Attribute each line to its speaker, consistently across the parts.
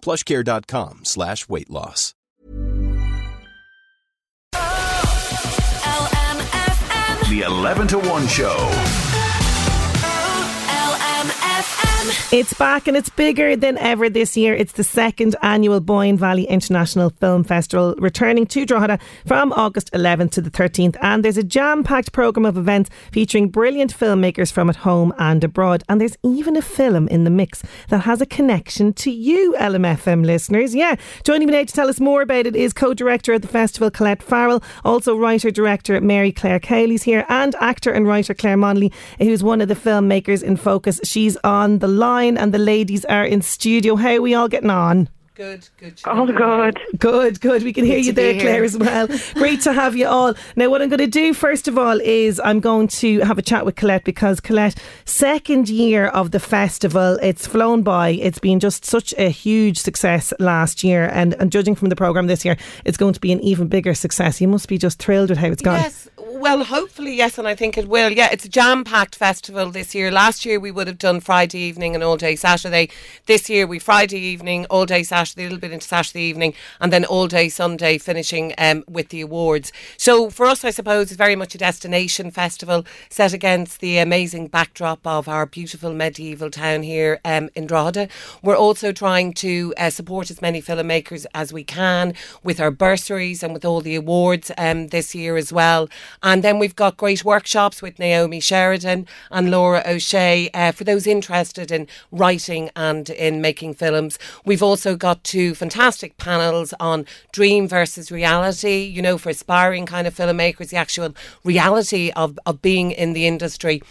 Speaker 1: plushcare.com slash weight loss.
Speaker 2: The 11 to 1 Show.
Speaker 3: It's back and it's bigger than ever this year. It's the second annual Boyne Valley International Film Festival, returning to Drogheda from August 11th to the 13th. And there's a jam packed programme of events featuring brilliant filmmakers from at home and abroad. And there's even a film in the mix that has a connection to you, LMFM listeners. Yeah, joining me today to tell us more about it is co director of the festival, Collette Farrell, also writer director Mary Claire Cowley's here, and actor and writer Clare Monnelly, who's one of the filmmakers in focus. She's on the line, and the ladies are in studio. How are we all getting on?
Speaker 4: Good, good.
Speaker 5: Oh, good.
Speaker 3: Good, good. We can hear you there. Claire, as well. Great to have you all. Now, what I'm going to do first of all is I'm going to have a chat with Collette because Collette, second year of the festival, it's flown by. It's been just such a huge success last year, and, and judging from the programme this year, it's going to be an even bigger success. You must be just thrilled with how it's gone.
Speaker 4: Yes, well, hopefully, yes, and I think it will. Yeah, it's a jam packed festival this year. Last year we would have done Friday evening and all day Saturday. This year we Friday evening, all day Saturday, a little bit into Saturday evening, and then all day Sunday, finishing um, with the awards. So for us, I suppose, it's very much a destination festival set against the amazing backdrop of our beautiful medieval town here um, in Drogheda. We're also trying to uh, support as many filmmakers as we can with our bursaries and with all the awards um, this year as well. And then we've got great workshops with Naomi Sheridan and Laura O'Shea uh, for those interested in writing and in making films. We've also got two fantastic panels on dream versus reality, you know, for aspiring kind of filmmakers, the actual reality of, of being in the industry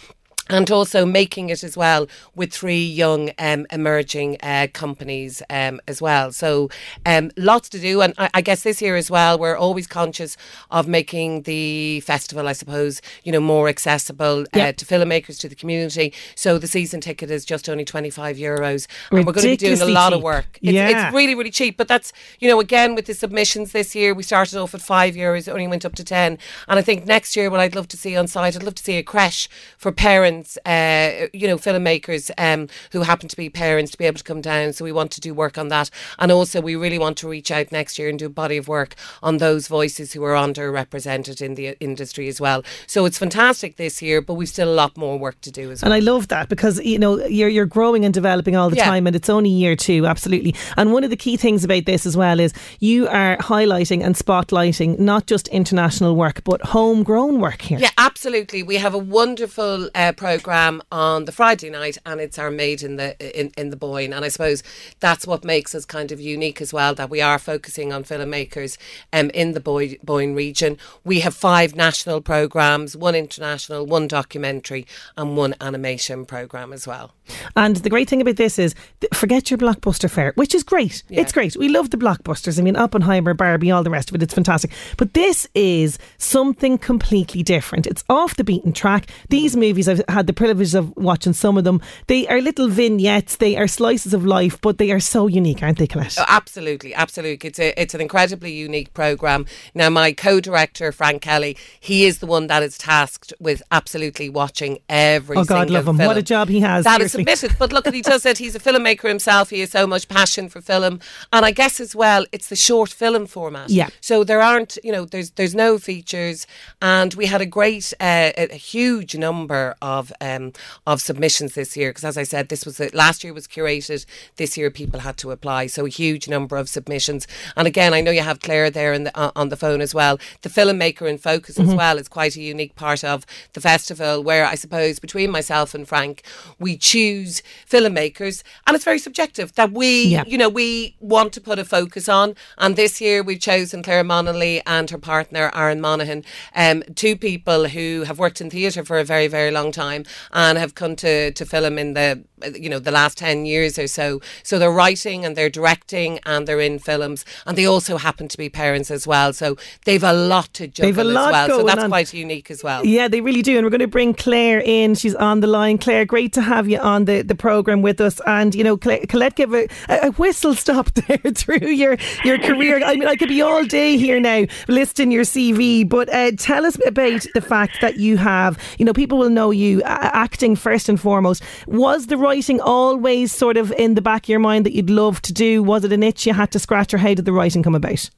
Speaker 4: and also making it as well with three young um, emerging uh, companies um, as well. So um, lots to do, and I, I guess this year as well, we're always conscious of making the festival, I suppose, you know, more accessible uh,
Speaker 3: Yeah.
Speaker 4: to filmmakers, to the community. So the season ticket is just only twenty five euros, and we're going to be doing a lot of work. It's,
Speaker 3: Yeah.
Speaker 4: it's really really cheap, but that's you know again with the submissions this year, we started off at five euros, it only went up to ten, and I think next year what I'd love to see on site, I'd love to see a creche for parents, uh, you know, filmmakers um, who happen to be parents to be able to come down. So we want to do work on that, and also we really want to reach out next year and do a body of work on those voices who are underrepresented in the industry as well. So it's fantastic this year, but we've still a lot more work to do as well.
Speaker 3: And I love that because you know you're you're growing and developing all the
Speaker 4: Yeah.
Speaker 3: time, and it's only year two, absolutely. And one of the key things about this as well is you are highlighting and spotlighting not just international work but homegrown work here.
Speaker 4: Yeah, absolutely. We have a wonderful uh, program on the Friday night, and it's our Made in the in, in the Boyne. And I suppose that's what makes us kind of unique as well. That we are focusing on filmmakers um, in the Boy, Boyne region. We have five national programs, one international, one documentary, and one animation program as well.
Speaker 3: And the great thing about this is forget your blockbuster fare, which is great.
Speaker 4: Yeah.
Speaker 3: It's great. We love the blockbusters. I mean, Oppenheimer, Barbie, all the rest of it. It's fantastic. But this is something completely different. It's off the beaten track. These movies, I've had the privilege of watching some of them. They are little vignettes. They are slices of life, but they are so unique, aren't they, Collette?
Speaker 4: Oh, absolutely, absolutely. It's a, it's an incredibly unique program. Now, my co-director Frank Kelly, he is the one that is tasked with absolutely watching every.
Speaker 3: Oh, God, love him.
Speaker 4: Film.
Speaker 3: What a job he has,
Speaker 4: That is
Speaker 3: seriously.
Speaker 4: submitted, but look, he does it. He's a filmmaker himself. He has so much passion for film, and I guess as well, it's the short film format.
Speaker 3: Yeah.
Speaker 4: So there aren't, you know, there's there's no features, and we had a great, uh, a huge number of of um, of submissions this year because, as I said, this was last year was curated. This year, people had to apply, so a huge number of submissions. And again, I know you have Claire there in the, uh, on the phone as well. The filmmaker in focus as well is quite a unique part of the festival, where I suppose between myself and Frank, we choose filmmakers, and it's very subjective that we,
Speaker 3: Yeah.
Speaker 4: you know, we want to put a focus on. And this year, we've chosen Clare Monnelly and her partner Aaron Monaghan, um, two people who have worked in theatre for a very, very long time and have come to to film in the, you know, the last ten years or so. So they're writing and they're directing and they're in films, and they also happen to be parents as well. So they've a lot to juggle
Speaker 3: They've a lot
Speaker 4: as well. So that's
Speaker 3: on.
Speaker 4: quite unique as well.
Speaker 3: Yeah, they really do. And we're going to bring Claire in. She's on the line. Claire, great to have you on the, the programme with us. And, you know, Claire, Collette, give a, a whistle stop there through your, your career. I mean, I could be all day here now listing your CV, but uh, tell us about the fact that you have, you know, people will know you uh, acting first and foremost. Was the writing always sort of in the back of your mind that you'd love to do? Was it an itch you had to scratch, or how did the writing come about?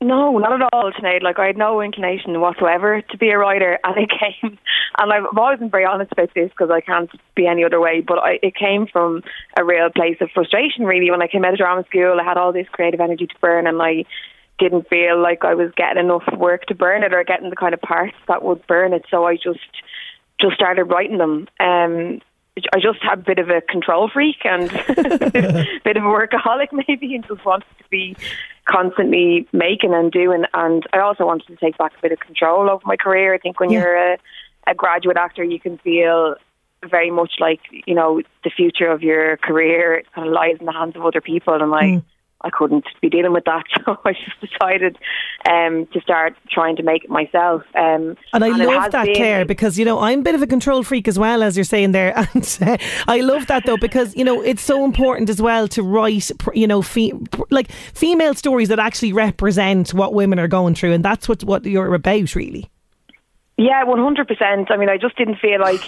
Speaker 2: No, not at all, Sinead. Like I had no inclination whatsoever to be a writer, and it came. And I've always been very honest about this because I can't be any other way. But I, it came from a real place of frustration. Really, when I came out of drama school, I had all this creative energy to burn, and I didn't feel like I was getting enough work to burn it, or getting the kind of parts that would burn it. So I just just started writing them. Um, I just had a bit of a control freak and a bit of a workaholic maybe and just wanted to be constantly making and doing and I also wanted to take back a bit of control over my career. I think when
Speaker 3: Yeah.
Speaker 2: you're a, a graduate actor you can feel very much like, you know, the future of your career kind of lies in the hands of other people and like hmm. I couldn't be dealing with that, so I just decided um, to start trying to make it myself. Um,
Speaker 3: And I
Speaker 2: it
Speaker 3: love that,
Speaker 2: been-
Speaker 3: Claire, because, you know, I'm a bit of a control freak as well, as you're saying there. And uh, I love that, though, because, you know, it's so important as well to write, you know, fe- like female stories that actually represent what women are going through. And that's what, what you're about, really.
Speaker 2: Yeah, one hundred percent. I mean, I just didn't feel like.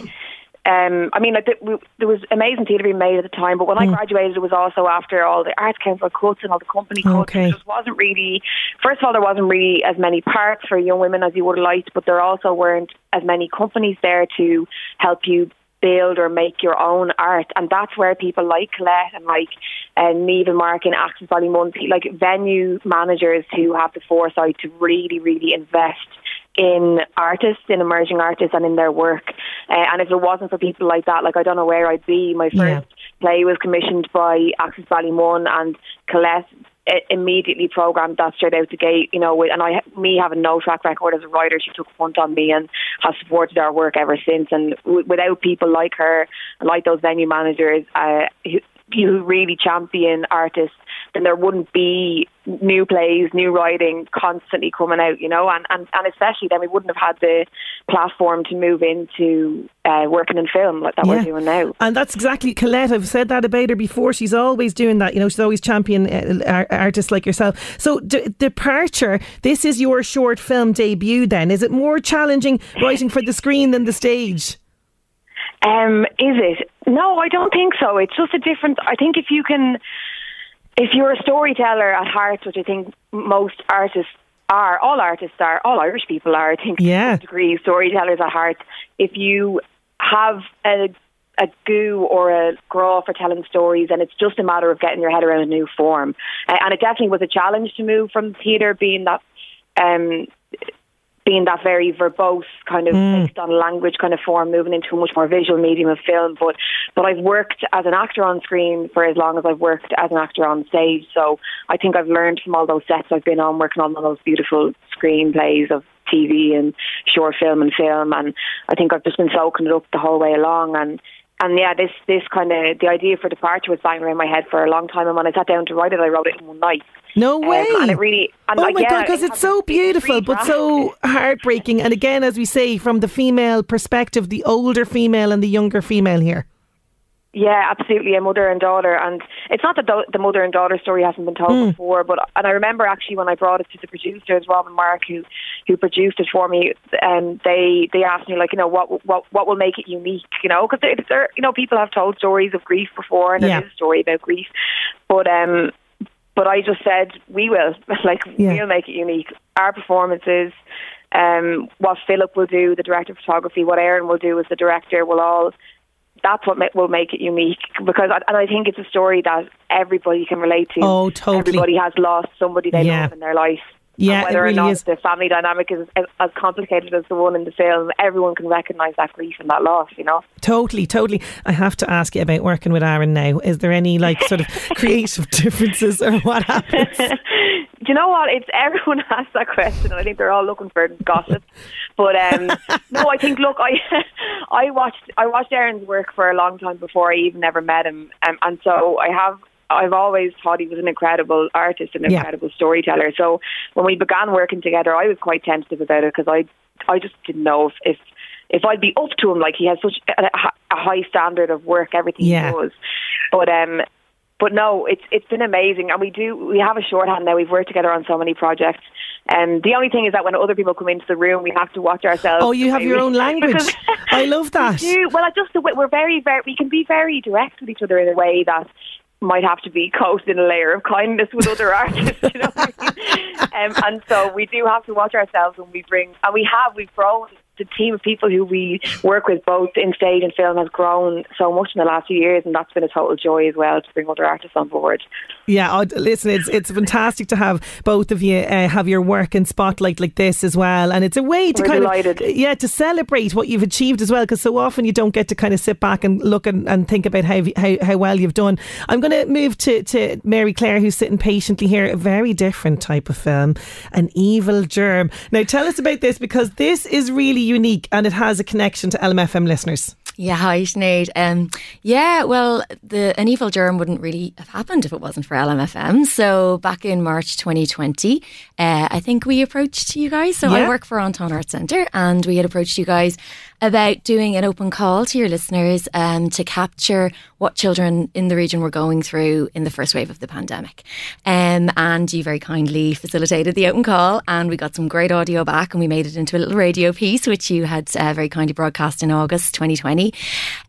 Speaker 2: Um, I mean, like the, we, there was amazing theatre being made at the time, but when I graduated, it was also after all the Arts Council cuts and all the company cuts.
Speaker 3: Okay.
Speaker 2: There just wasn't really. First of all, there wasn't really as many parts for young women as you would have liked, but there also weren't as many companies there to help you build or make your own art, and that's where people like Collette and like uh, Neve and Mark in Axis Ballymun, like venue managers who have the foresight to really, really invest in artists, in emerging artists, and in their work. Uh, and if it wasn't for people like that, like I don't know where I'd be. My first
Speaker 3: Yeah.
Speaker 2: play was commissioned by Axis Ballymun, and Collette immediately programmed that straight out the gate. You know, and I, me having no track record as a writer, she took front on me and has supported our work ever since. And w- without people like her like those venue managers, uh, who, who really champion artists, then there wouldn't be new plays, new writing constantly coming out, you know, and, and, and especially then we wouldn't have had the platform to move into uh, working in film like that we're doing now.
Speaker 3: And that's exactly Collette. I've said that about her before. She's always doing that. You know, she's always champion uh, artists like yourself. So, D- Departure, this is your short film debut then. Is it more challenging writing for the screen than the stage?
Speaker 2: Um, is it? No, I don't think so. It's just a different. I think if you can, if you're a storyteller at heart, which I think most artists are, all artists are, all Irish people are, I think, to
Speaker 3: Yeah.
Speaker 2: some degree, storytellers at heart. If you have a a goo or a graw for telling stories, and it's just a matter of getting your head around a new form. Uh, and it definitely was a challenge to move from theatre, being that um, being that very verbose kind of mm. based on language kind of form, moving into a much more visual medium of film. But but I've worked as an actor on screen for as long as I've worked as an actor on stage. So I think I've learned from all those sets I've been on, working on all those beautiful screenplays of TV and short film and film. And I think I've just been soaking it up the whole way along. And and yeah, this this kind of the idea for departure was banging around my head for a long time. And when I sat down to write it, I wrote it in one night.
Speaker 3: No
Speaker 2: Um,
Speaker 3: way.
Speaker 2: and it really, and
Speaker 3: oh my
Speaker 2: yeah,
Speaker 3: god, because
Speaker 2: it
Speaker 3: it's so beautiful, but so heartbreaking. And again, as we say, from the female perspective, the older female and the younger female here.
Speaker 2: Yeah, absolutely, a mother and daughter, and it's not that the, the mother and daughter story hasn't been told before, but and I remember actually when I brought it to the producers, Rob and Mark, who who produced it for me, um, they they asked me like, you know, what what what will make it unique, you know, because there, there, you know, people have told stories of grief before, and
Speaker 3: Yeah.
Speaker 2: it is a story about grief, but um, but I just said we will, like
Speaker 3: Yeah.
Speaker 2: we'll make it unique. Our performances, um, what Philip will do, the director of photography, what Aaron will do as the director, will all. That's what will make it unique because, I, and I think it's a story that everybody can relate to.
Speaker 3: Oh, totally.
Speaker 2: Everybody has lost somebody they
Speaker 3: Yeah.
Speaker 2: love in their life.
Speaker 3: Yeah,
Speaker 2: and
Speaker 3: it
Speaker 2: whether
Speaker 3: really
Speaker 2: or not
Speaker 3: is.
Speaker 2: the family dynamic is as, as complicated as the one in the film, everyone can recognise that grief and that loss. You know.
Speaker 3: Totally, totally. I have to ask you about working with Aaron now. Is there any like sort of creative differences or what happens?
Speaker 2: Do you know what? It's everyone asks that question, and I think they're all looking for gossip. But um, no, I think look, I I watched I watched Aaron's work for a long time before I even ever met him, um, and so I have. I've always thought he was an incredible artist and an
Speaker 3: Yeah.
Speaker 2: incredible storyteller. So when we began working together, I was quite tentative about it because I I just didn't know if, if if I'd be up to him. Like he has such a, a high standard of work, everything
Speaker 3: Yeah.
Speaker 2: he does. But um, but no, it's it's been amazing, and we do we have a shorthand now. We've worked together on so many projects, and the only thing is that when other people come into the room, we have to watch ourselves.
Speaker 3: Oh, you have your
Speaker 2: we-
Speaker 3: own language. I love that.
Speaker 2: we do. Well, I just we're very very we can be very direct with each other in a way that might have to be coated in a layer of kindness with other artists. You know, what I mean? um, and so we do have to watch ourselves when we bring, and we have we've grown. The team of people who we work with, both in stage and film, has grown so much in the last few years, and that's been a total joy as well to bring other artists on board.
Speaker 3: Yeah, I'd- listen, it's it's fantastic to have both of you uh, have your work in spotlight like this as well, and it's a way to
Speaker 2: We're
Speaker 3: kind
Speaker 2: delighted.
Speaker 3: of yeah to celebrate what you've achieved as well, because so often you don't get to kind of sit back and look and, and think about how, how how well you've done. I'm going to move to to Mary Claire, who's sitting patiently here. A very different type of film, an evil germ. Now, tell us about this because this is really unique and it has a connection to LMFM listeners.
Speaker 5: Yeah, hi Sinead. Um, yeah, well, the an evil germ wouldn't really have happened if it wasn't for LMFM. So back in March 2020, uh, I think we approached you guys. So
Speaker 3: Yeah.
Speaker 5: I work for Anton Arts Centre, and we had approached you guys about doing an open call to your listeners um, to capture what children in the region were going through in the first wave of the pandemic. Um, and you very kindly facilitated the open call, and we got some great audio back, and we made it into a little radio piece, which you had uh, very kindly broadcast in August 2020.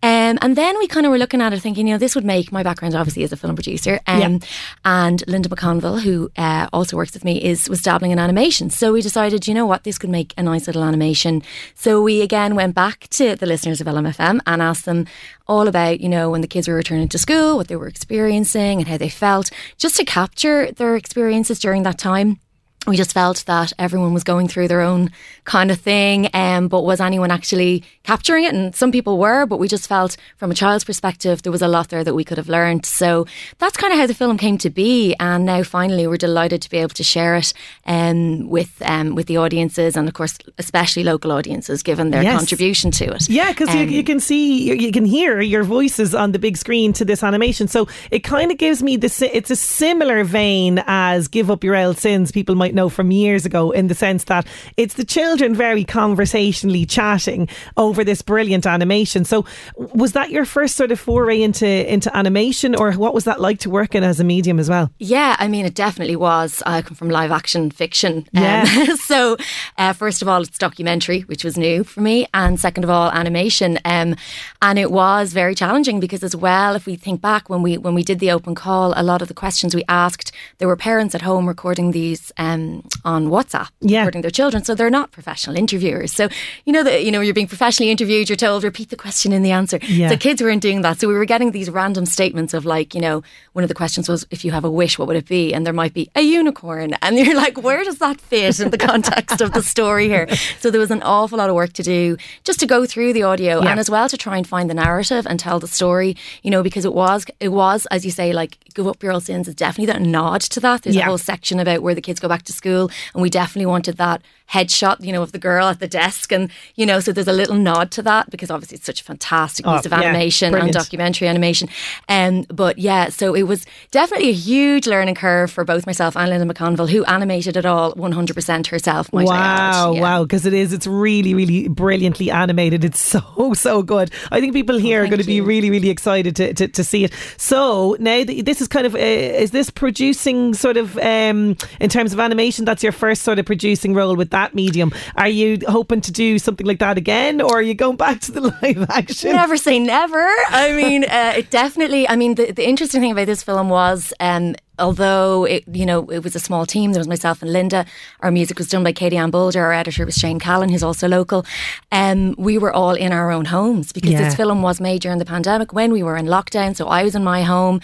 Speaker 5: Um, and then we kind of were looking at it, thinking, you know, this would make my background obviously as a film producer, um,
Speaker 3: Yeah.
Speaker 5: and Linda McConville, who uh, also works with me, is was dabbling in animation. So we decided, you know what, this could make a nice little animation. So we again went back to the listeners of LMFM and asked them all about, you know, when the kids were returning to school, what they were experiencing and how they felt, just to capture their experiences during that time. We just felt that everyone was going through their own kind of thing, um, but was anyone actually capturing it? And some people were, but we just felt from a child's perspective, there was a lot there that we could have learned. So that's kind of how the film came to be. And now finally, we're delighted to be able to share it um, with um, with the audiences, and of course, especially local audiences, given their
Speaker 3: Yes.
Speaker 5: contribution to it.
Speaker 3: Yeah, because
Speaker 5: Um,
Speaker 3: you, you can see, you, you can hear your voices on the big screen to this animation. So it kind of gives me this. It's a similar vein as "Give Up Your Old Sins." People might know from years ago, in the sense that it's the children very conversationally chatting over this brilliant animation. So was that your first sort of foray into into animation, or what was that like to work in as a medium as well?
Speaker 5: Yeah, I mean, it definitely was. I come from live action fiction. Um, so, uh, first of all, it's documentary, which was new for me. And second of all, animation. Um, and it was very challenging because, as well, if we think back when we when we did the open call, a lot of the questions we asked, there were parents at home recording these um, Um, on WhatsApp,
Speaker 3: Yeah.
Speaker 5: recording their children. So they're not professional interviewers. So you know that you know you're being professionally interviewed. You're told repeat the question in the answer.
Speaker 3: Yeah.
Speaker 5: So kids weren't doing that. So we were getting these random statements of like, you know, one of the questions was, if you have a wish, what would it be? And there might be a unicorn. And you're like, where does that fit in the context of the story here? So there was an awful lot of work to do just to go through the audio
Speaker 3: Yeah.
Speaker 5: and as well to try and find the narrative and tell the story, you know, because it was, it was, as you say, like, give up your old sins is definitely that nod to that. There's
Speaker 3: Yeah.
Speaker 5: a whole section about where the kids go back to school and we definitely wanted that headshot, you know, of the girl at the desk. And, you know, so there's a little nod to that because obviously it's such a fantastic
Speaker 3: Oh,
Speaker 5: piece of
Speaker 3: yeah,
Speaker 5: animation and documentary animation. Um, but yeah, so it was definitely a huge learning curve for both myself and Linda McConville, who animated it all 100% herself. Might
Speaker 3: Wow,
Speaker 5: Yeah.
Speaker 3: wow, because it is. It's really, really brilliantly animated. It's so, so good. I think people here are going to be really, really excited to, to, to see it. So now that this is kind of, uh, is this producing sort of, um, in terms of animation, that's your first sort of producing role with that medium. Are you hoping to do something like that again or are you going back to the live action?
Speaker 5: Never say never. I mean, uh, it definitely. I mean, the, the interesting thing about this film was um, although it, you know, it was a small team, there was myself and Linda. Our music was done by Katie Ann Boulder. Our editor was Shane Callan, who's also local. Um, we were all in our own homes because
Speaker 3: Yeah.
Speaker 5: this film was made during the pandemic when we were in lockdown. So I was in my home.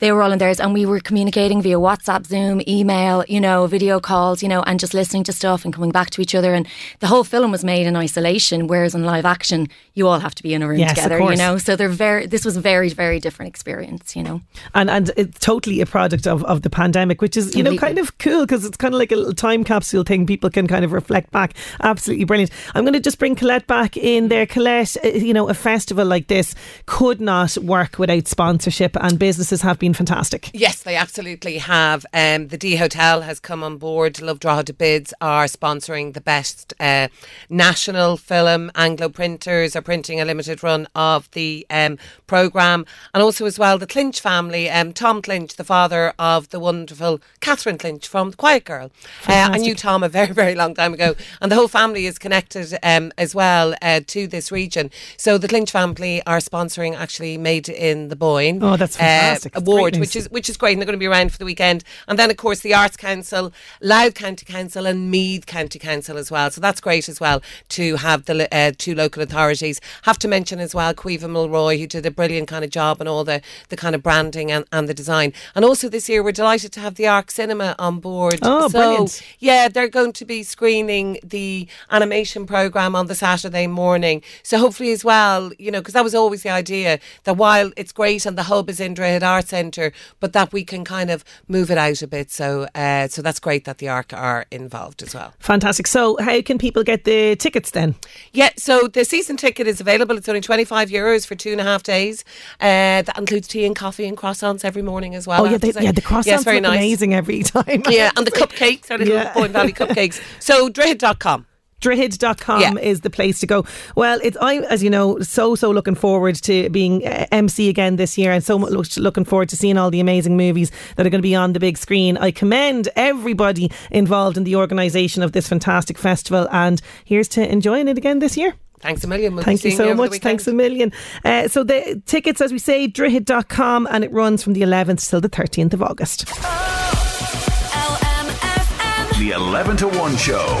Speaker 5: They were all in theirs, and we were communicating via WhatsApp, Zoom, email, you know, video calls, you know, and just listening to stuff and coming back to each other. And the whole film was made in isolation, whereas in live action, you all have to be in a room
Speaker 3: Yes,
Speaker 5: together, you know. So they're very. This was a very, very different experience, you know.
Speaker 3: and and it's totally a product of, of the pandemic, which is you know kind of cool because it's kind of like a little time capsule thing. People can kind of reflect back. Absolutely brilliant. I'm going to just bring Collette back in there. Collette, uh, you know, a festival like this could not work without sponsorship, and businesses have been fantastic.
Speaker 4: Yes, they absolutely have. Um, the D Hotel has come on board. Love Drogheda Bids are sponsoring the best uh, national film. Anglo Printers are printing a limited run of the um, programme. And also, as well, the Clinch family. Um, Tom Clinch, the father of the wonderful Catherine Clinch from The Quiet Girl. Uh, I knew Tom a very, very long time ago. And the whole family is connected um, as well uh, to this region. So the Clinch family are sponsoring actually Made in the Boyne.
Speaker 3: Oh, that's fantastic. That's great
Speaker 4: award, which is which is great, and they're going to be around for the weekend. And then, of course, the Arts Council, Louth County Council, and Meath County Council as well. So that's great as well to have the uh, two local authorities. Have to mention as well Caoimhe Mulroy, who did a brilliant kind of job on all the, the kind of branding and, and the design. And also this year, we're delighted to have the Arc Cinema on board.
Speaker 3: Oh,
Speaker 4: so,
Speaker 3: brilliant.
Speaker 4: Yeah, they're going to be screening the animation program on the Saturday morning. So hopefully as well, you know, because that was always the idea that while it's great and the hub is in Droichead Arts Centre, but that we can kind of move it out a bit. So, uh, so that's great that the ARC are involved as well.
Speaker 3: Fantastic. So, how can people get the tickets then?
Speaker 4: Yeah, so the season ticket is available. It's only 25 euros for two and a half days. Uh, that includes tea and coffee and croissants every morning as well.
Speaker 3: oh yeah, they, yeah, the croissants
Speaker 4: Yes, very nice.
Speaker 3: amazing every time.
Speaker 4: Yeah, and the cupcakes, our little
Speaker 3: Yeah.
Speaker 4: Boyne Valley cupcakes. So, Drogheda.com.
Speaker 3: Droichead.com
Speaker 4: Yeah.
Speaker 3: is the place to go. Well, it's I'm as you know so so looking forward to being uh, MC again this year, and so much looking forward to seeing all the amazing movies that are going to be on the big screen. I commend everybody involved in the organisation of this fantastic festival, and here's to enjoying it again this year.
Speaker 4: Thanks a million. We'll
Speaker 3: Thank you so
Speaker 4: over
Speaker 3: much. Thanks a million. Uh, so the tickets, as we say, droichead.com, and it runs from the 11th till the 13th of August.
Speaker 6: LMFM.
Speaker 7: The 11 to 1 show.